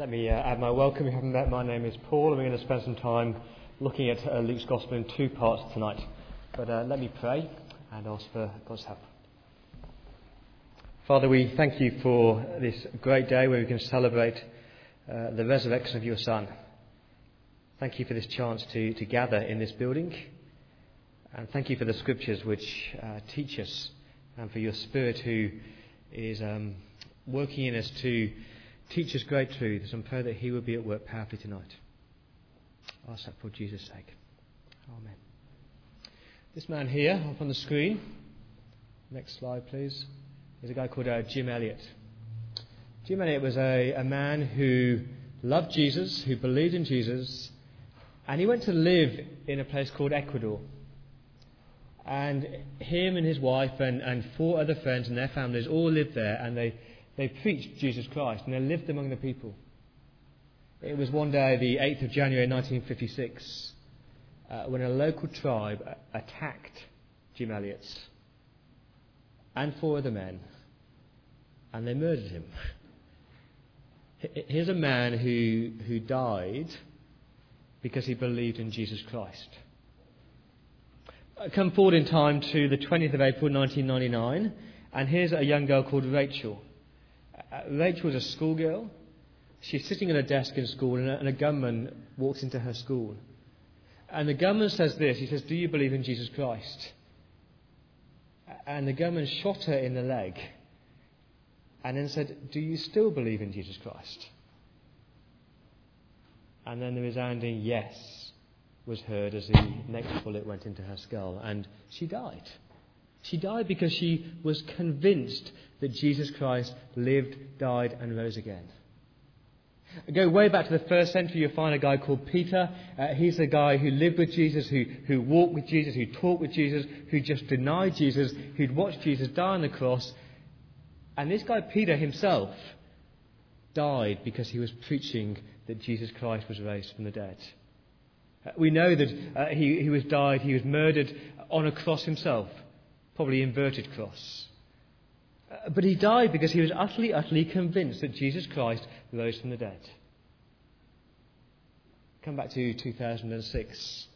Let me uh, add my welcome. If you haven't met, my name is Paul, and we're going to spend some time looking at uh, Luke's Gospel in two parts tonight. But uh, let me pray and ask for God's help. Father, we thank you for this great day where we can celebrate uh, the resurrection of your Son. Thank you for this chance to, to gather in this building. And thank you for the scriptures which uh, teach us, and for your Spirit who is um, working in us to teach us great truths and pray that He will be at work powerfully tonight. I ask that for Jesus' sake. Amen. This man here, up on the screen, next slide please, is a guy called uh, Jim Elliot. Jim Elliot was a, a man who loved Jesus, who believed in Jesus, and he went to live in a place called Ecuador. And him and his wife and, and four other friends and their families all lived there, and they they preached Jesus Christ and they lived among the people. It was one day, the 8th of January 1956, uh, when a local tribe attacked Jim Elliot's and four other men, and they murdered him. Here's a man who, who died because he believed in Jesus Christ. Come forward in time to the 20th of April 1999, and here's a young girl called Rachel. Uh, Rachel was a schoolgirl. She's sitting at a desk in school, and a, and a gunman walks into her school. And the gunman says this He says, Do you believe in Jesus Christ? And the gunman shot her in the leg and then said, Do you still believe in Jesus Christ? And then the resounding yes was heard as the next bullet went into her skull, and she died. She died because she was convinced that Jesus Christ lived, died, and rose again. Go way back to the first century, you'll find a guy called Peter. Uh, he's the guy who lived with Jesus, who, who walked with Jesus, who talked with Jesus, who just denied Jesus, who'd watched Jesus die on the cross. And this guy, Peter himself, died because he was preaching that Jesus Christ was raised from the dead. Uh, we know that uh, he, he was died, he was murdered on a cross himself probably inverted cross. Uh, but he died because he was utterly, utterly convinced that Jesus Christ rose from the dead. Come back to 2006.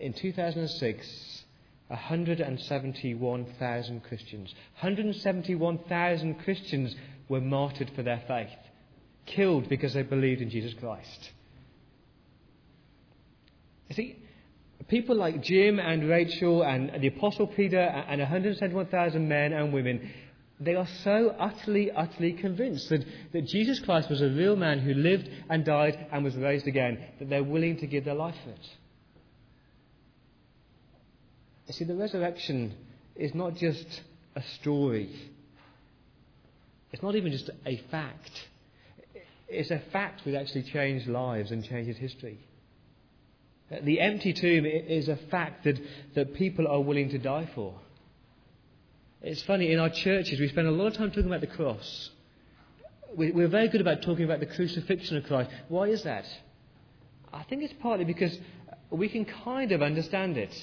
In 2006, 171,000 Christians, 171,000 Christians were martyred for their faith, killed because they believed in Jesus Christ. You see, people like Jim and Rachel and the Apostle Peter and 171,000 men and women, they are so utterly, utterly convinced that, that Jesus Christ was a real man who lived and died and was raised again, that they're willing to give their life for it. You see, the resurrection is not just a story, it's not even just a fact. It's a fact that actually changed lives and changes history. The empty tomb is a fact that, that people are willing to die for. It's funny, in our churches, we spend a lot of time talking about the cross. We're very good about talking about the crucifixion of Christ. Why is that? I think it's partly because we can kind of understand it.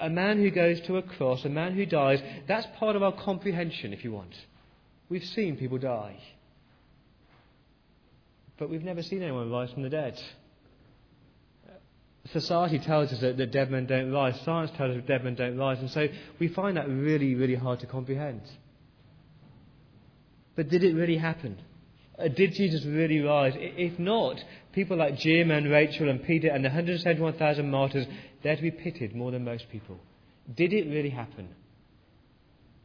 A man who goes to a cross, a man who dies, that's part of our comprehension, if you want. We've seen people die. But we've never seen anyone rise from the dead. Society tells us that, that dead men don't rise. Science tells us that dead men don't rise. And so we find that really, really hard to comprehend. But did it really happen? Uh, did Jesus really rise? If not, people like Jim and Rachel and Peter and the 171,000 martyrs, they're to be pitied more than most people. Did it really happen?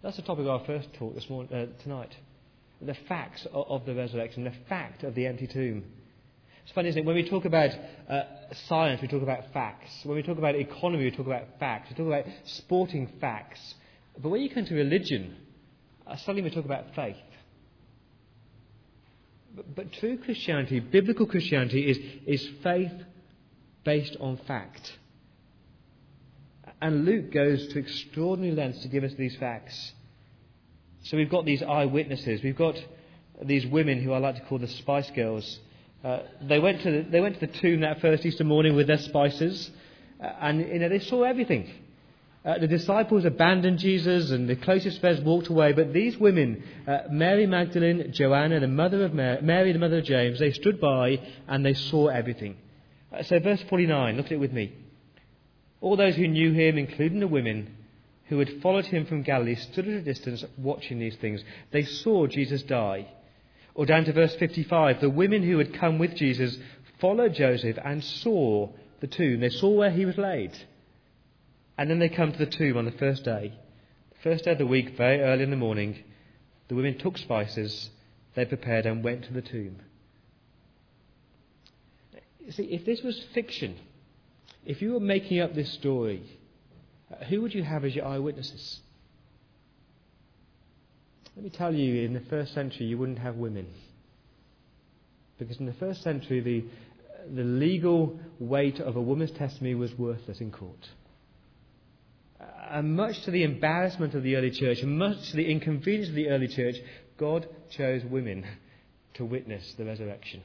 That's the topic of our first talk this morning, uh, tonight. The facts of, of the resurrection, the fact of the empty tomb. It's funny, isn't it? When we talk about uh, science, we talk about facts. When we talk about economy, we talk about facts. We talk about sporting facts. But when you come to religion, uh, suddenly we talk about faith. But, but true Christianity, biblical Christianity, is, is faith based on fact. And Luke goes to extraordinary lengths to give us these facts. So we've got these eyewitnesses. We've got these women who I like to call the Spice Girls uh, they, went to the, they went to the tomb that first Easter morning with their spices, uh, and you know, they saw everything. Uh, the disciples abandoned Jesus and the closest friends walked away, but these women, uh, Mary Magdalene, Joanna, the mother of Mary, Mary, the mother of James, they stood by and they saw everything. Uh, so, verse 49, look at it with me. All those who knew him, including the women who had followed him from Galilee, stood at a distance watching these things. They saw Jesus die. Or down to verse 55, the women who had come with Jesus followed Joseph and saw the tomb. They saw where he was laid. And then they come to the tomb on the first day. The first day of the week, very early in the morning, the women took spices, they prepared, and went to the tomb. See, if this was fiction, if you were making up this story, who would you have as your eyewitnesses? Let me tell you, in the first century, you wouldn't have women. Because in the first century, the, the legal weight of a woman's testimony was worthless in court uh, and much to the embarrassment of the early church, and much to the inconvenience of the early church, God chose women to witness the resurrection.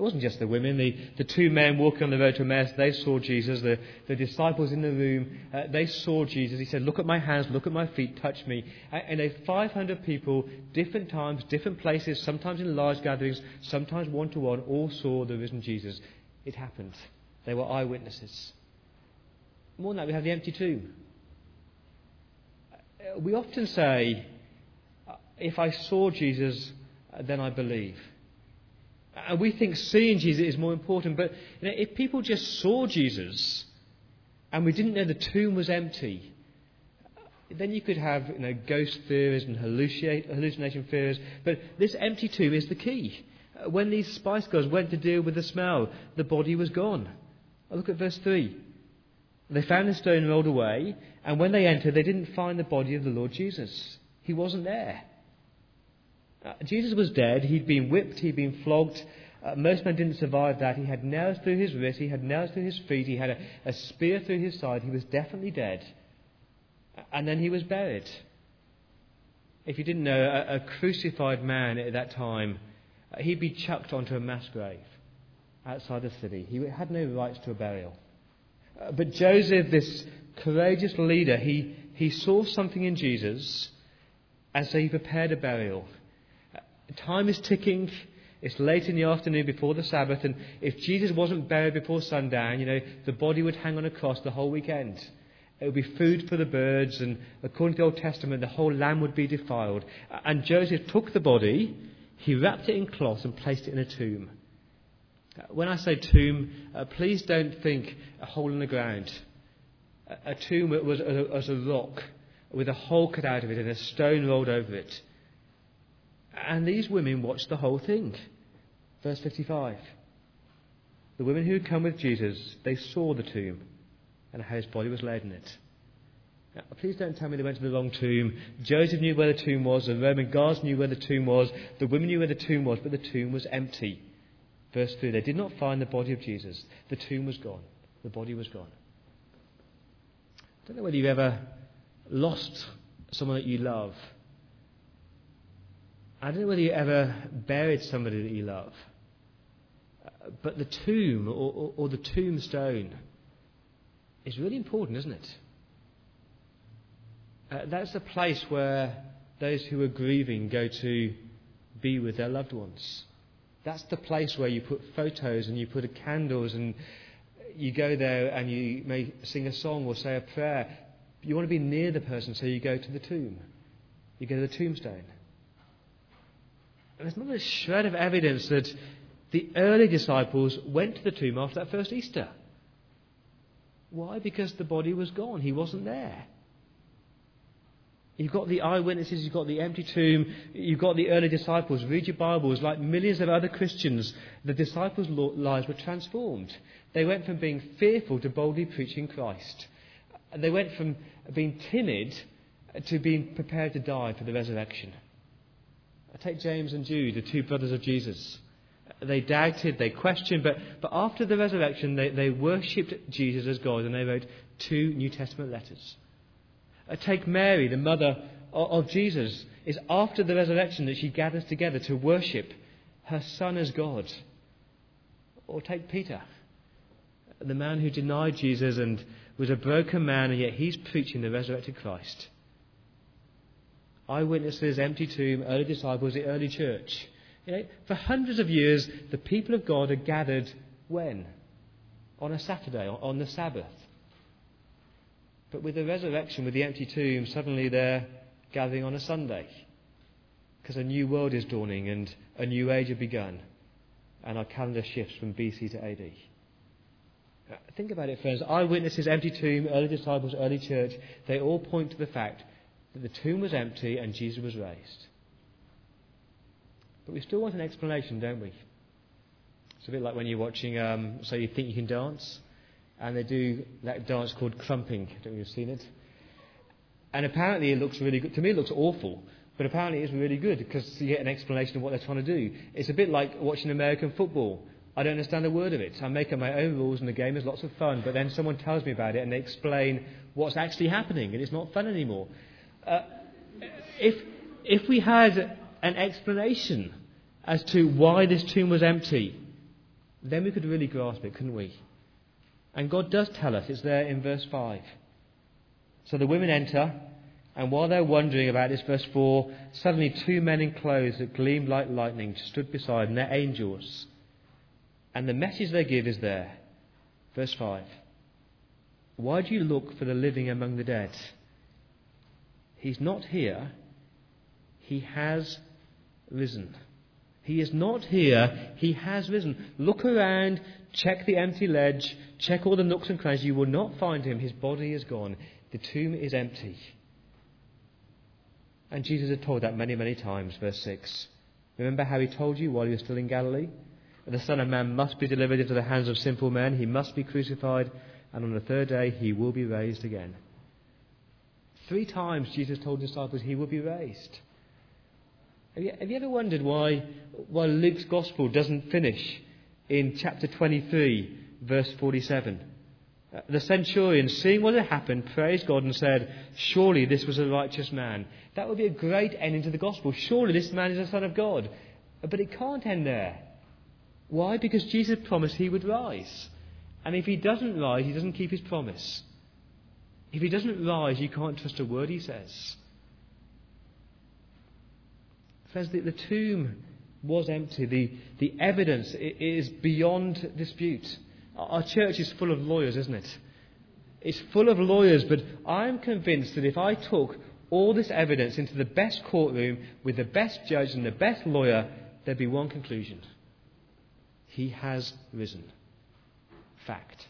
It wasn't just the women. The, the two men walking on the road to Emmaus, they saw Jesus. The, the disciples in the room, uh, they saw Jesus. He said, Look at my hands, look at my feet, touch me. And, and 500 people, different times, different places, sometimes in large gatherings, sometimes one to one, all saw the risen Jesus. It happened. They were eyewitnesses. More than that, we have the empty tomb. Uh, we often say, uh, if I saw Jesus, uh, then I believe. And we think seeing Jesus is more important. But you know, if people just saw Jesus and we didn't know the tomb was empty, then you could have you know, ghost theories and hallucination theories. But this empty tomb is the key. Uh, when these spice girls went to deal with the smell, the body was gone. Uh, look at verse 3. They found the stone rolled away, and when they entered, they didn't find the body of the Lord Jesus. He wasn't there. Uh, Jesus was dead. He'd been whipped. He'd been flogged. Uh, most men didn't survive that. He had nails through his wrists. He had nails through his feet. He had a, a spear through his side. He was definitely dead. And then he was buried. If you didn't know, a, a crucified man at that time, uh, he'd be chucked onto a mass grave outside the city. He had no rights to a burial. Uh, but Joseph, this courageous leader, he, he saw something in Jesus, and so he prepared a burial. Time is ticking. It's late in the afternoon before the Sabbath, and if Jesus wasn't buried before sundown, you know, the body would hang on a cross the whole weekend. It would be food for the birds, and according to the Old Testament, the whole lamb would be defiled. And Joseph took the body, he wrapped it in cloth, and placed it in a tomb. When I say tomb, uh, please don't think a hole in the ground. A, a tomb was a, was a rock with a hole cut out of it and a stone rolled over it. And these women watched the whole thing. Verse 55. The women who had come with Jesus, they saw the tomb and how his body was laid in it. Now, please don't tell me they went to the wrong tomb. Joseph knew where the tomb was, the Roman guards knew where the tomb was, the women knew where the tomb was, but the tomb was empty. Verse 3 They did not find the body of Jesus. The tomb was gone. The body was gone. I don't know whether you've ever lost someone that you love. I don't know whether you ever buried somebody that you love. But the tomb or, or, or the tombstone is really important, isn't it? Uh, that's the place where those who are grieving go to be with their loved ones. That's the place where you put photos and you put candles and you go there and you may sing a song or say a prayer. You want to be near the person, so you go to the tomb. You go to the tombstone. There's not a shred of evidence that the early disciples went to the tomb after that first Easter. Why? Because the body was gone. He wasn't there. You've got the eyewitnesses, you've got the empty tomb, you've got the early disciples. Read your Bibles. Like millions of other Christians, the disciples' lives were transformed. They went from being fearful to boldly preaching Christ. They went from being timid to being prepared to die for the resurrection. Take James and Jude, the two brothers of Jesus. They doubted, they questioned, but, but after the resurrection, they, they worshipped Jesus as God and they wrote two New Testament letters. Uh, take Mary, the mother of Jesus. It's after the resurrection that she gathers together to worship her Son as God. Or take Peter, the man who denied Jesus and was a broken man, and yet he's preaching the resurrected Christ. Eyewitnesses, empty tomb, early disciples, the early church. You know, for hundreds of years, the people of God are gathered when? On a Saturday, on the Sabbath. But with the resurrection, with the empty tomb, suddenly they're gathering on a Sunday. Because a new world is dawning and a new age has begun. And our calendar shifts from BC to AD. Uh, think about it, friends. Eyewitnesses, empty tomb, early disciples, early church, they all point to the fact that the tomb was empty and Jesus was raised. But we still want an explanation, don't we? It's a bit like when you're watching, um, so you think you can dance, and they do that dance called crumping. I don't know if you've seen it. And apparently it looks really good. To me, it looks awful. But apparently it's really good because you get an explanation of what they're trying to do. It's a bit like watching American football. I don't understand a word of it. I make up my own rules and the game is lots of fun, but then someone tells me about it and they explain what's actually happening and it's not fun anymore. Uh, if, if we had an explanation as to why this tomb was empty, then we could really grasp it, couldn't we? And God does tell us, it's there in verse 5. So the women enter, and while they're wondering about this, verse 4, suddenly two men in clothes that gleamed like lightning stood beside them. They're angels. And the message they give is there. Verse 5. Why do you look for the living among the dead? He's not here. He has risen. He is not here. He has risen. Look around, check the empty ledge, check all the nooks and crannies. You will not find him. His body is gone. The tomb is empty. And Jesus had told that many, many times. Verse 6. Remember how he told you while he was still in Galilee? The Son of Man must be delivered into the hands of sinful men. He must be crucified. And on the third day, he will be raised again. Three times Jesus told disciples he would be raised. Have you, have you ever wondered why, why Luke's Gospel doesn't finish in chapter 23, verse 47? Uh, the centurion, seeing what had happened, praised God and said, Surely this was a righteous man. That would be a great ending to the Gospel. Surely this man is the Son of God. But it can't end there. Why? Because Jesus promised he would rise. And if he doesn't rise, he doesn't keep his promise. If he doesn't rise, you can't trust a word he says. Friends, the, the tomb was empty. The, the evidence is beyond dispute. Our church is full of lawyers, isn't it? It's full of lawyers, but I'm convinced that if I took all this evidence into the best courtroom with the best judge and the best lawyer, there'd be one conclusion He has risen. Fact.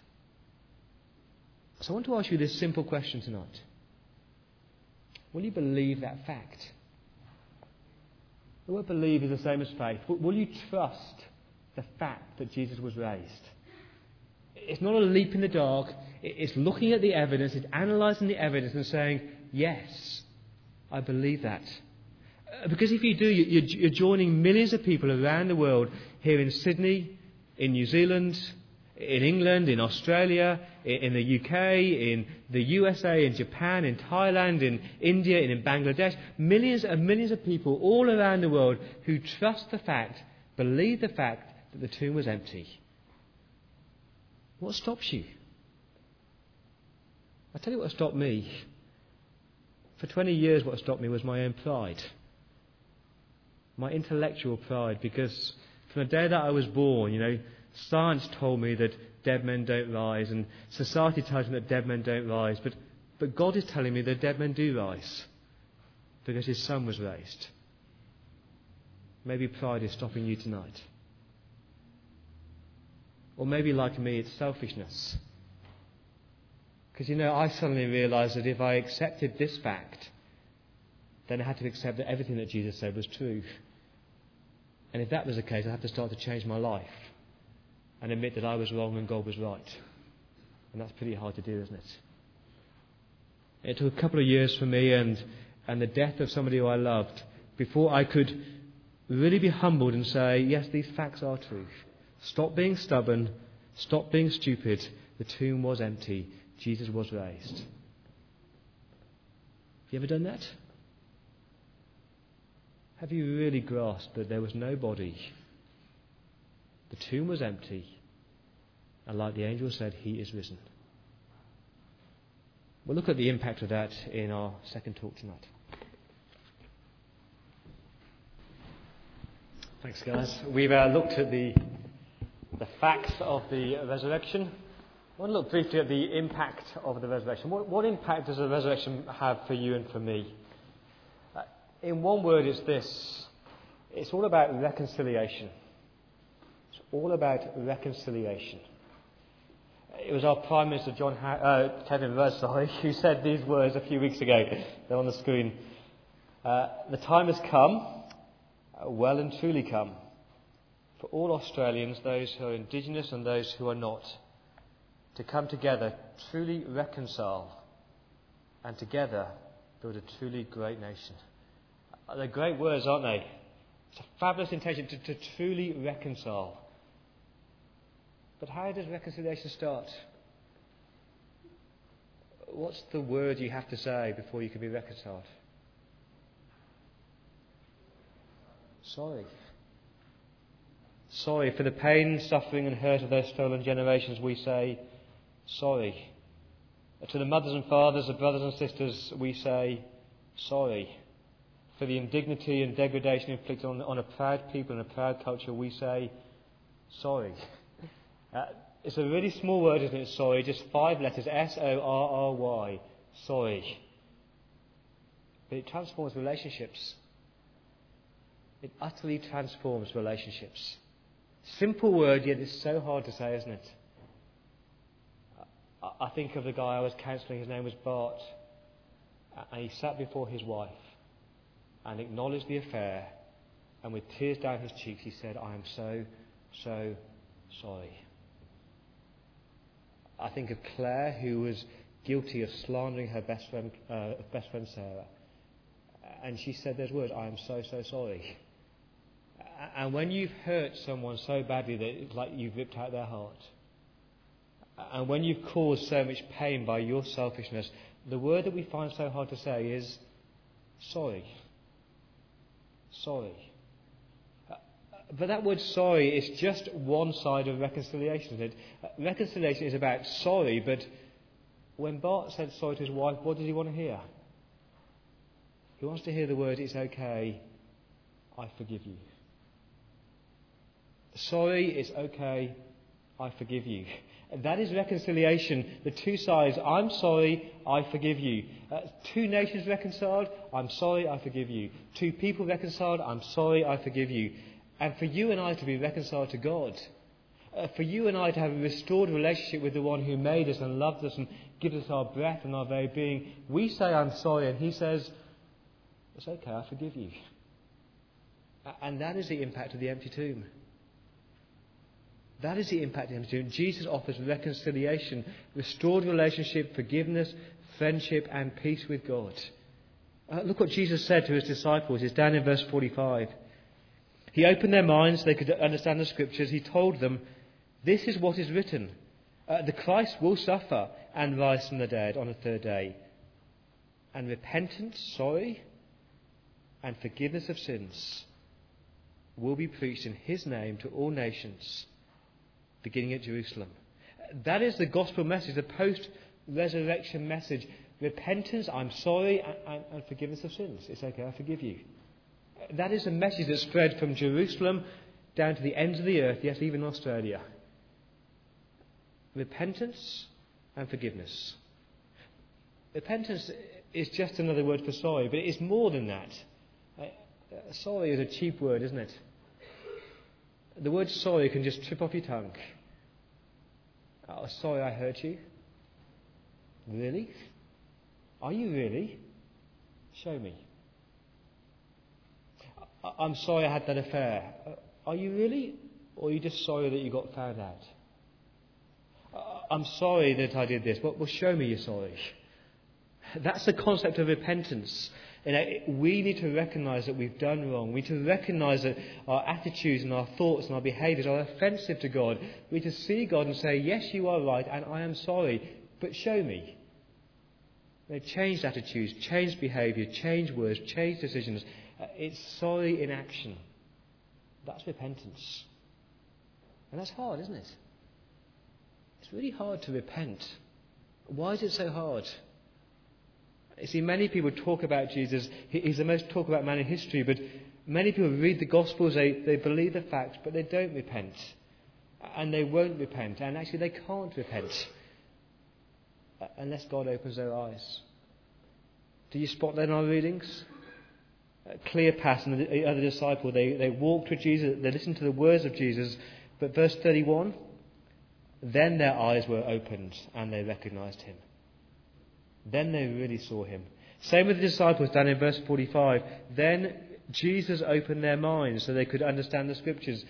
So I want to ask you this simple question tonight Will you believe that fact? The word believe is the same as faith. Will you trust the fact that Jesus was raised? It's not a leap in the dark. It's looking at the evidence, it's analysing the evidence and saying, yes, I believe that. Uh, because if you do, you're joining millions of people around the world, here in Sydney, in New Zealand, in England, in Australia, in the UK, in the USA, in Japan, in Thailand, in India, and in Bangladesh. Millions and millions of people all around the world who trust the fact, believe the fact that the tomb was empty. What stops you? I'll tell you what stopped me. For 20 years, what stopped me was my own pride. My intellectual pride, because from the day that I was born, you know, Science told me that dead men don't rise, and society tells me that dead men don't rise, but, but God is telling me that dead men do rise because his son was raised. Maybe pride is stopping you tonight. Or maybe, like me, it's selfishness. Because, you know, I suddenly realized that if I accepted this fact, then I had to accept that everything that Jesus said was true. And if that was the case, I had to start to change my life and admit that I was wrong and God was right. And that's pretty hard to do, isn't it? It took a couple of years for me and, and the death of somebody who I loved before I could really be humbled and say, yes, these facts are true. Stop being stubborn. Stop being stupid. The tomb was empty. Jesus was raised. Have you ever done that? Have you really grasped that there was no body the tomb was empty, and like the angel said, he is risen. We'll look at the impact of that in our second talk tonight. Thanks, guys. We've uh, looked at the, the facts of the resurrection. I want to look briefly at the impact of the resurrection. What, what impact does the resurrection have for you and for me? Uh, in one word, it's this it's all about reconciliation. All about reconciliation. It was our Prime Minister, John ha- uh, Kevin Rudd, who said these words a few weeks ago. They're on the screen. Uh, the time has come well and truly come for all Australians, those who are Indigenous and those who are not, to come together, truly reconcile, and together build a truly great nation. They're great words, aren't they? It's a fabulous intention to, to truly reconcile. But how does reconciliation start? What's the word you have to say before you can be reconciled? sorry. Sorry for the pain, suffering, and hurt of those stolen generations, we say sorry. To the mothers and fathers, the brothers and sisters, we say sorry. For the indignity and degradation inflicted on, on a proud people and a proud culture, we say sorry. Uh, it's a really small word, isn't it? Sorry, just five letters S O R R Y. Sorry. But it transforms relationships. It utterly transforms relationships. Simple word, yet it's so hard to say, isn't it? I think of the guy I was counselling, his name was Bart, and he sat before his wife and acknowledged the affair, and with tears down his cheeks, he said, I am so, so sorry. I think of Claire, who was guilty of slandering her best friend, uh, best friend Sarah, and she said those words, I am so, so sorry. And when you've hurt someone so badly that it's like you've ripped out their heart, and when you've caused so much pain by your selfishness, the word that we find so hard to say is sorry. Sorry. But that word sorry is just one side of reconciliation. It? Reconciliation is about sorry, but when Bart said sorry to his wife, what did he want to hear? He wants to hear the word, it's okay, I forgive you. Sorry, it's okay, I forgive you. That is reconciliation. The two sides, I'm sorry, I forgive you. Uh, two nations reconciled, I'm sorry, I forgive you. Two people reconciled, I'm sorry, I forgive you. And for you and I to be reconciled to God, uh, for you and I to have a restored relationship with the one who made us and loved us and gives us our breath and our very being, we say, I'm sorry, and he says, It's okay, I forgive you. And that is the impact of the empty tomb. That is the impact of the empty tomb. Jesus offers reconciliation, restored relationship, forgiveness, friendship, and peace with God. Uh, look what Jesus said to his disciples. It's down in verse 45. He opened their minds, so they could understand the scriptures. He told them, This is what is written uh, the Christ will suffer and rise from the dead on the third day. And repentance, sorry, and forgiveness of sins will be preached in his name to all nations, beginning at Jerusalem. That is the gospel message, the post resurrection message. Repentance, I'm sorry, and, and, and forgiveness of sins. It's okay, I forgive you. That is a message that spread from Jerusalem down to the ends of the earth, yes, even Australia. Repentance and forgiveness. Repentance is just another word for sorry, but it is more than that. Uh, sorry is a cheap word, isn't it? The word sorry can just trip off your tongue. Oh, sorry I hurt you. Really? Are you really? Show me. I'm sorry I had that affair. Uh, are you really? Or are you just sorry that you got found out? Uh, I'm sorry that I did this. Well, show me you're sorry. That's the concept of repentance. You know, we need to recognize that we've done wrong. We need to recognize that our attitudes and our thoughts and our behaviors are offensive to God. We need to see God and say, Yes, you are right, and I am sorry, but show me. They changed attitudes, changed behavior, changed words, changed decisions. Uh, it's sorry in action. That's repentance. And that's hard, isn't it? It's really hard to repent. Why is it so hard? You see, many people talk about Jesus. He's the most talked about man in history, but many people read the Gospels, they, they believe the facts, but they don't repent. And they won't repent. And actually, they can't repent unless God opens their eyes. Do you spot that in our readings? Cleopas and the other disciple, they, they walked with Jesus, they listened to the words of Jesus, but verse 31 then their eyes were opened and they recognized him. Then they really saw him. Same with the disciples down in verse 45. Then Jesus opened their minds so they could understand the scriptures.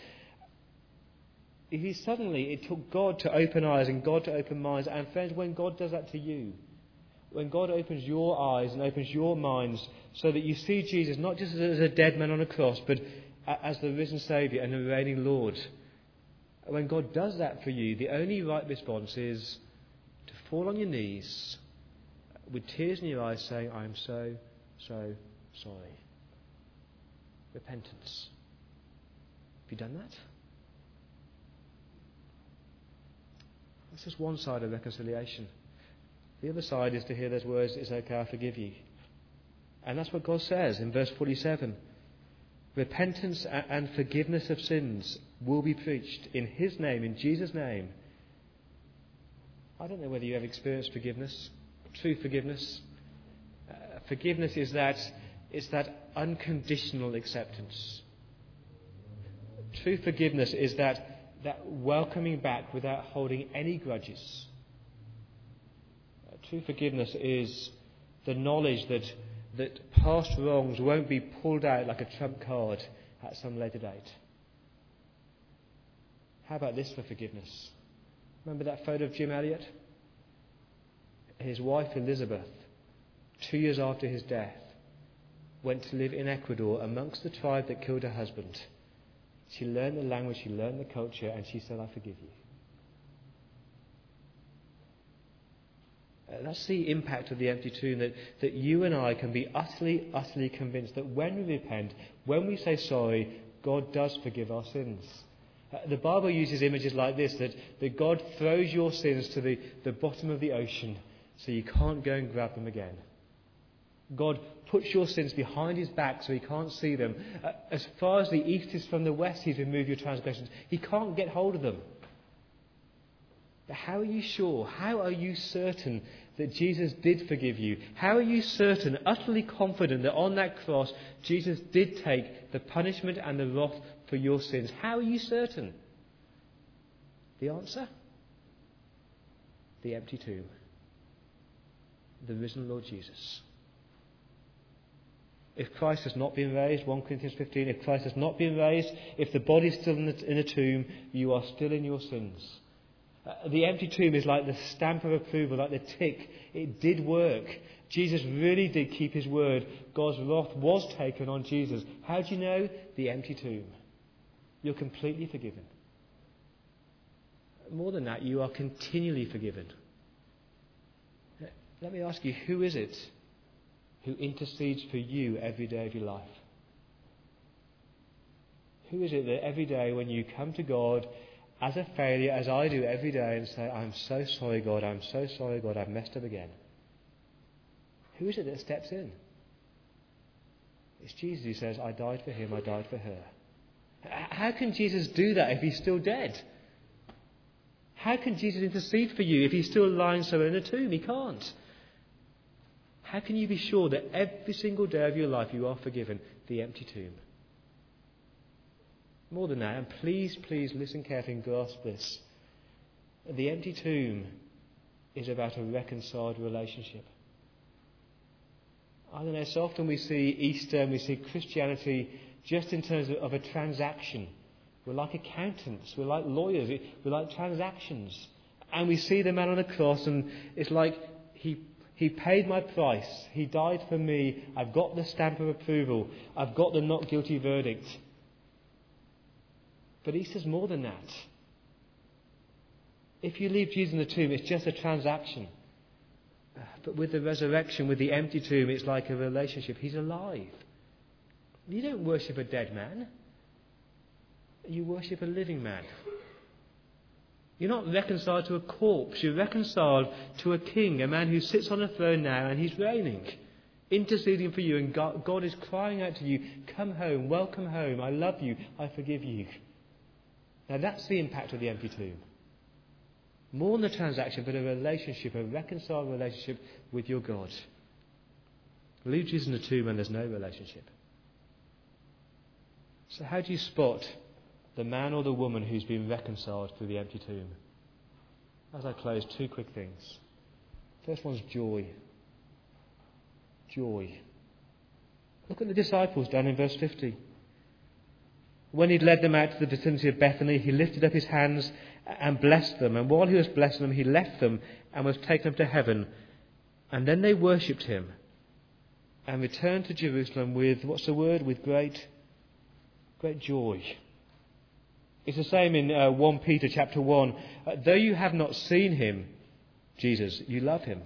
If he suddenly, it took God to open eyes and God to open minds. And friends, when God does that to you, when God opens your eyes and opens your minds so that you see Jesus not just as a dead man on a cross, but as the risen Saviour and the reigning Lord, when God does that for you, the only right response is to fall on your knees with tears in your eyes saying, I am so, so sorry. Repentance. Have you done that? That's just one side of reconciliation. The other side is to hear those words, It's okay, I forgive you. And that's what God says in verse 47. Repentance and forgiveness of sins will be preached in His name, in Jesus' name. I don't know whether you have experienced forgiveness, true forgiveness. Uh, forgiveness is that, is that unconditional acceptance. True forgiveness is that, that welcoming back without holding any grudges. True forgiveness is the knowledge that, that past wrongs won't be pulled out like a trump card at some later date. How about this for forgiveness? Remember that photo of Jim Elliot? His wife Elizabeth, two years after his death, went to live in Ecuador amongst the tribe that killed her husband. She learned the language, she learned the culture, and she said, I forgive you. That's the impact of the empty tomb that, that you and I can be utterly, utterly convinced that when we repent, when we say sorry, God does forgive our sins. Uh, the Bible uses images like this that, that God throws your sins to the, the bottom of the ocean so you can't go and grab them again. God puts your sins behind his back so he can't see them. Uh, as far as the east is from the west, he's removed your transgressions. He can't get hold of them. But how are you sure? How are you certain that Jesus did forgive you? How are you certain, utterly confident that on that cross Jesus did take the punishment and the wrath for your sins? How are you certain? The answer? The empty tomb. The risen Lord Jesus. If Christ has not been raised, 1 Corinthians 15, if Christ has not been raised, if the body is still in the, in the tomb, you are still in your sins. The empty tomb is like the stamp of approval, like the tick. It did work. Jesus really did keep his word. God's wrath was taken on Jesus. How do you know? The empty tomb. You're completely forgiven. More than that, you are continually forgiven. Let me ask you, who is it who intercedes for you every day of your life? Who is it that every day when you come to God as a failure, as I do every day, and say, I'm so sorry, God, I'm so sorry, God, I've messed up again. Who is it that steps in? It's Jesus who says, I died for him, I died for her. How can Jesus do that if he's still dead? How can Jesus intercede for you if he's still lying somewhere in a tomb? He can't. How can you be sure that every single day of your life you are forgiven the empty tomb? More than that, and please, please listen carefully and grasp this. The empty tomb is about a reconciled relationship. I don't know, so often we see Easter and we see Christianity just in terms of, of a transaction. We're like accountants, we're like lawyers, we're like transactions. And we see the man on the cross, and it's like he, he paid my price, he died for me, I've got the stamp of approval, I've got the not guilty verdict. But Easter's more than that. If you leave Jesus in the tomb, it's just a transaction. But with the resurrection, with the empty tomb, it's like a relationship. He's alive. You don't worship a dead man, you worship a living man. You're not reconciled to a corpse. You're reconciled to a king, a man who sits on a throne now and he's reigning, interceding for you. And God, God is crying out to you, Come home, welcome home. I love you. I forgive you. Now that's the impact of the empty tomb. More than a transaction, but a relationship, a reconciled relationship with your God. Leave Jesus in the tomb and there's no relationship. So, how do you spot the man or the woman who's been reconciled through the empty tomb? As I close, two quick things. First one's joy. Joy. Look at the disciples down in verse 50. When he'd led them out to the vicinity of Bethany, he lifted up his hands and blessed them. And while he was blessing them, he left them and was taken up to heaven. And then they worshipped him and returned to Jerusalem with, what's the word? With great, great joy. It's the same in uh, 1 Peter chapter 1. Uh, though you have not seen him, Jesus, you love him.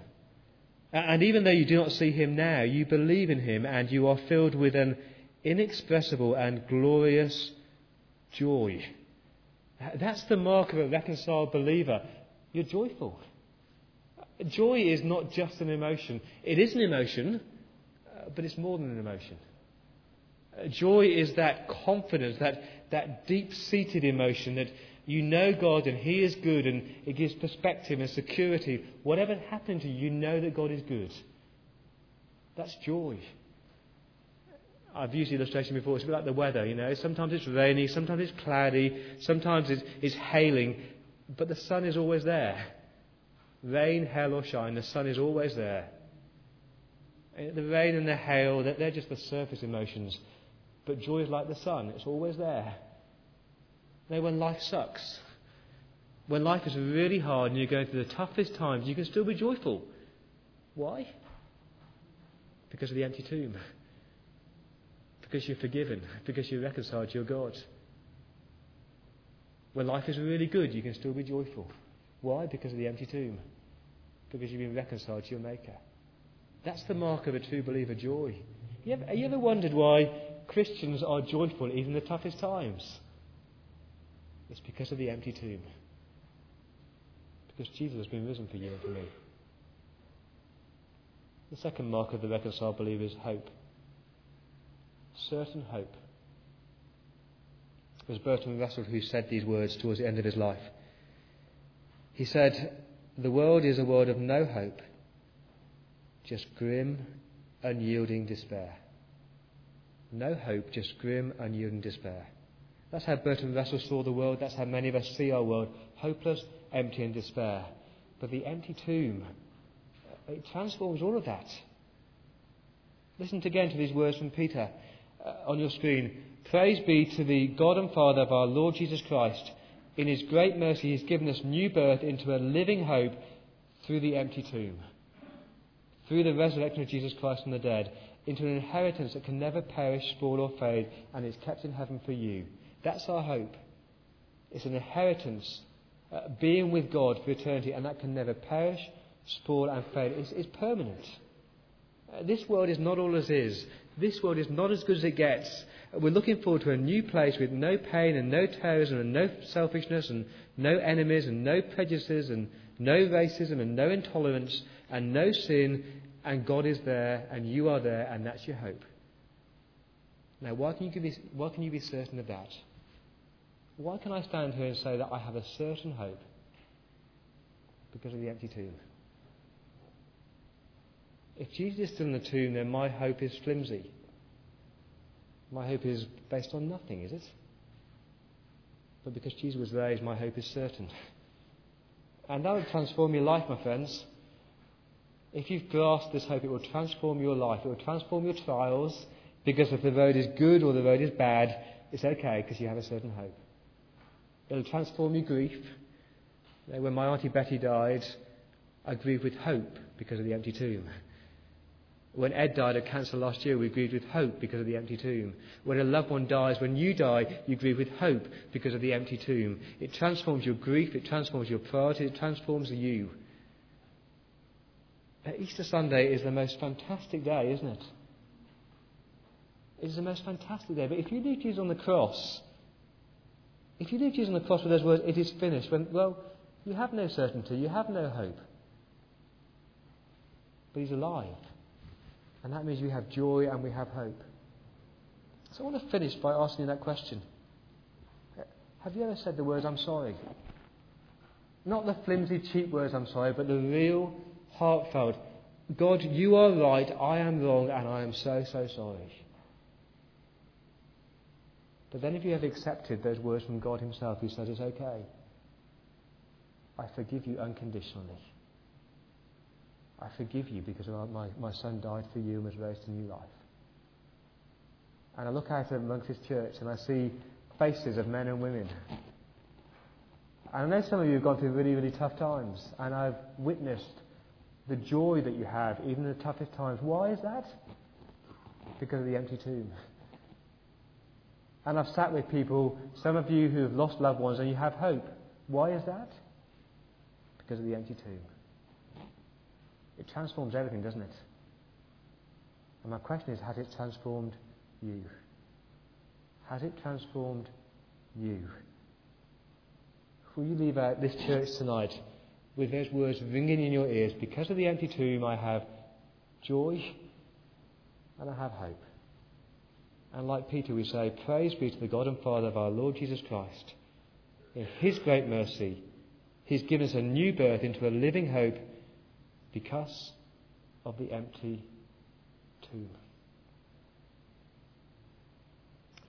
And even though you do not see him now, you believe in him and you are filled with an inexpressible and glorious joy. That's the mark of a reconciled believer. You're joyful. Joy is not just an emotion, it is an emotion, but it's more than an emotion. Joy is that confidence, that, that deep seated emotion that you know God and He is good and it gives perspective and security. Whatever happened to you, you know that God is good. That's joy. I've used the illustration before. It's a bit like the weather, you know. Sometimes it's rainy, sometimes it's cloudy, sometimes it's, it's hailing, but the sun is always there. Rain, hail, or shine, the sun is always there. Uh, the rain and the hail, they're just the surface emotions. But joy is like the sun, it's always there. Now, when life sucks, when life is really hard and you're going through the toughest times, you can still be joyful. Why? Because of the empty tomb. Because you're forgiven. Because you're reconciled to your God. When life is really good, you can still be joyful. Why? Because of the empty tomb. Because you've been reconciled to your Maker. That's the mark of a true believer joy. You ever, have you ever wondered why Christians are joyful even in the toughest times? It's because of the empty tomb. Because Jesus has been risen for you and for me. The second mark of the reconciled believer is hope. Certain hope. It was Bertrand Russell who said these words towards the end of his life. He said, The world is a world of no hope just grim, unyielding despair. No hope, just grim, unyielding despair. That's how Bertrand Russell saw the world. That's how many of us see our world hopeless, empty, and despair. But the empty tomb, it transforms all of that. Listen again to these words from Peter on your screen. Praise be to the God and Father of our Lord Jesus Christ. In his great mercy, he's given us new birth into a living hope through the empty tomb through the resurrection of Jesus Christ from the dead, into an inheritance that can never perish, spoil, or fade, and is kept in heaven for you. That's our hope. It's an inheritance, uh, being with God for eternity, and that can never perish, spoil, and fade. It's, it's permanent. Uh, this world is not all as is. This world is not as good as it gets. We're looking forward to a new place with no pain and no terrorism and no selfishness and no enemies and no prejudices and no racism and no intolerance and no sin, and God is there, and you are there, and that's your hope. Now, why can you why can you be certain of that? Why can I stand here and say that I have a certain hope? Because of the empty tomb. If Jesus is in the tomb, then my hope is flimsy. My hope is based on nothing, is it? But because Jesus was raised, my hope is certain. And that will transform your life, my friends. If you've grasped this hope, it will transform your life. It will transform your trials because if the road is good or the road is bad, it's okay because you have a certain hope. It'll transform your grief. When my Auntie Betty died, I grieved with hope because of the empty tomb. When Ed died of cancer last year, we grieved with hope because of the empty tomb. When a loved one dies, when you die, you grieve with hope because of the empty tomb. It transforms your grief, it transforms your priorities, it transforms you. Easter Sunday is the most fantastic day, isn't it? It is the most fantastic day. But if you leave Jesus on the cross, if you leave Jesus on the cross with those words, it is finished, when, well, You have no certainty, you have no hope. But He's alive. And that means we have joy and we have hope. So I want to finish by asking you that question. Have you ever said the words, I'm sorry? Not the flimsy, cheap words, I'm sorry, but the real, heartfelt, God, you are right, I am wrong, and I am so, so sorry. But then if you have accepted those words from God Himself, who says it's okay, I forgive you unconditionally. I forgive you because my, my son died for you and was raised to new life. And I look out amongst this church and I see faces of men and women. And I know some of you have gone through really, really tough times, and I've witnessed the joy that you have, even in the toughest times. Why is that? Because of the empty tomb. And I've sat with people, some of you who have lost loved ones, and you have hope. Why is that? Because of the empty tomb. It transforms everything, doesn't it? And my question is has it transformed you? Has it transformed you? Will you leave out this church tonight with those words ringing in your ears? Because of the empty tomb, I have joy and I have hope. And like Peter, we say, Praise be to the God and Father of our Lord Jesus Christ. In His great mercy, He's given us a new birth into a living hope because of the empty tomb.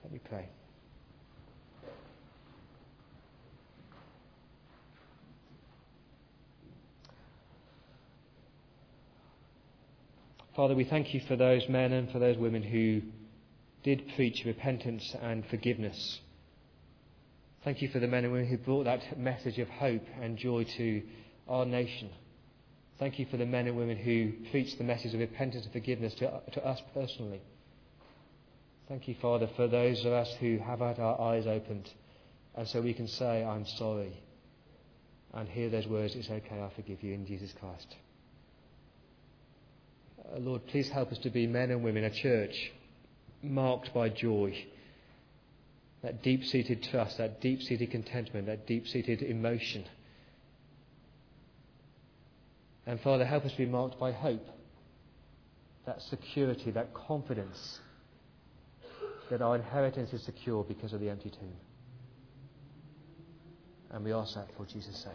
Let me pray. Father, we thank you for those men and for those women who did preach repentance and forgiveness. Thank you for the men and women who brought that message of hope and joy to our nation. Thank you for the men and women who preach the message of repentance and forgiveness to, to us personally. Thank you, Father, for those of us who have had our eyes opened, and so we can say, I'm sorry, and hear those words, it's okay, I forgive you in Jesus Christ. Uh, Lord, please help us to be men and women, a church marked by joy, that deep seated trust, that deep seated contentment, that deep seated emotion and Father, help us be marked by hope, that security, that confidence that our inheritance is secure because of the empty tomb. And we ask that for Jesus' sake.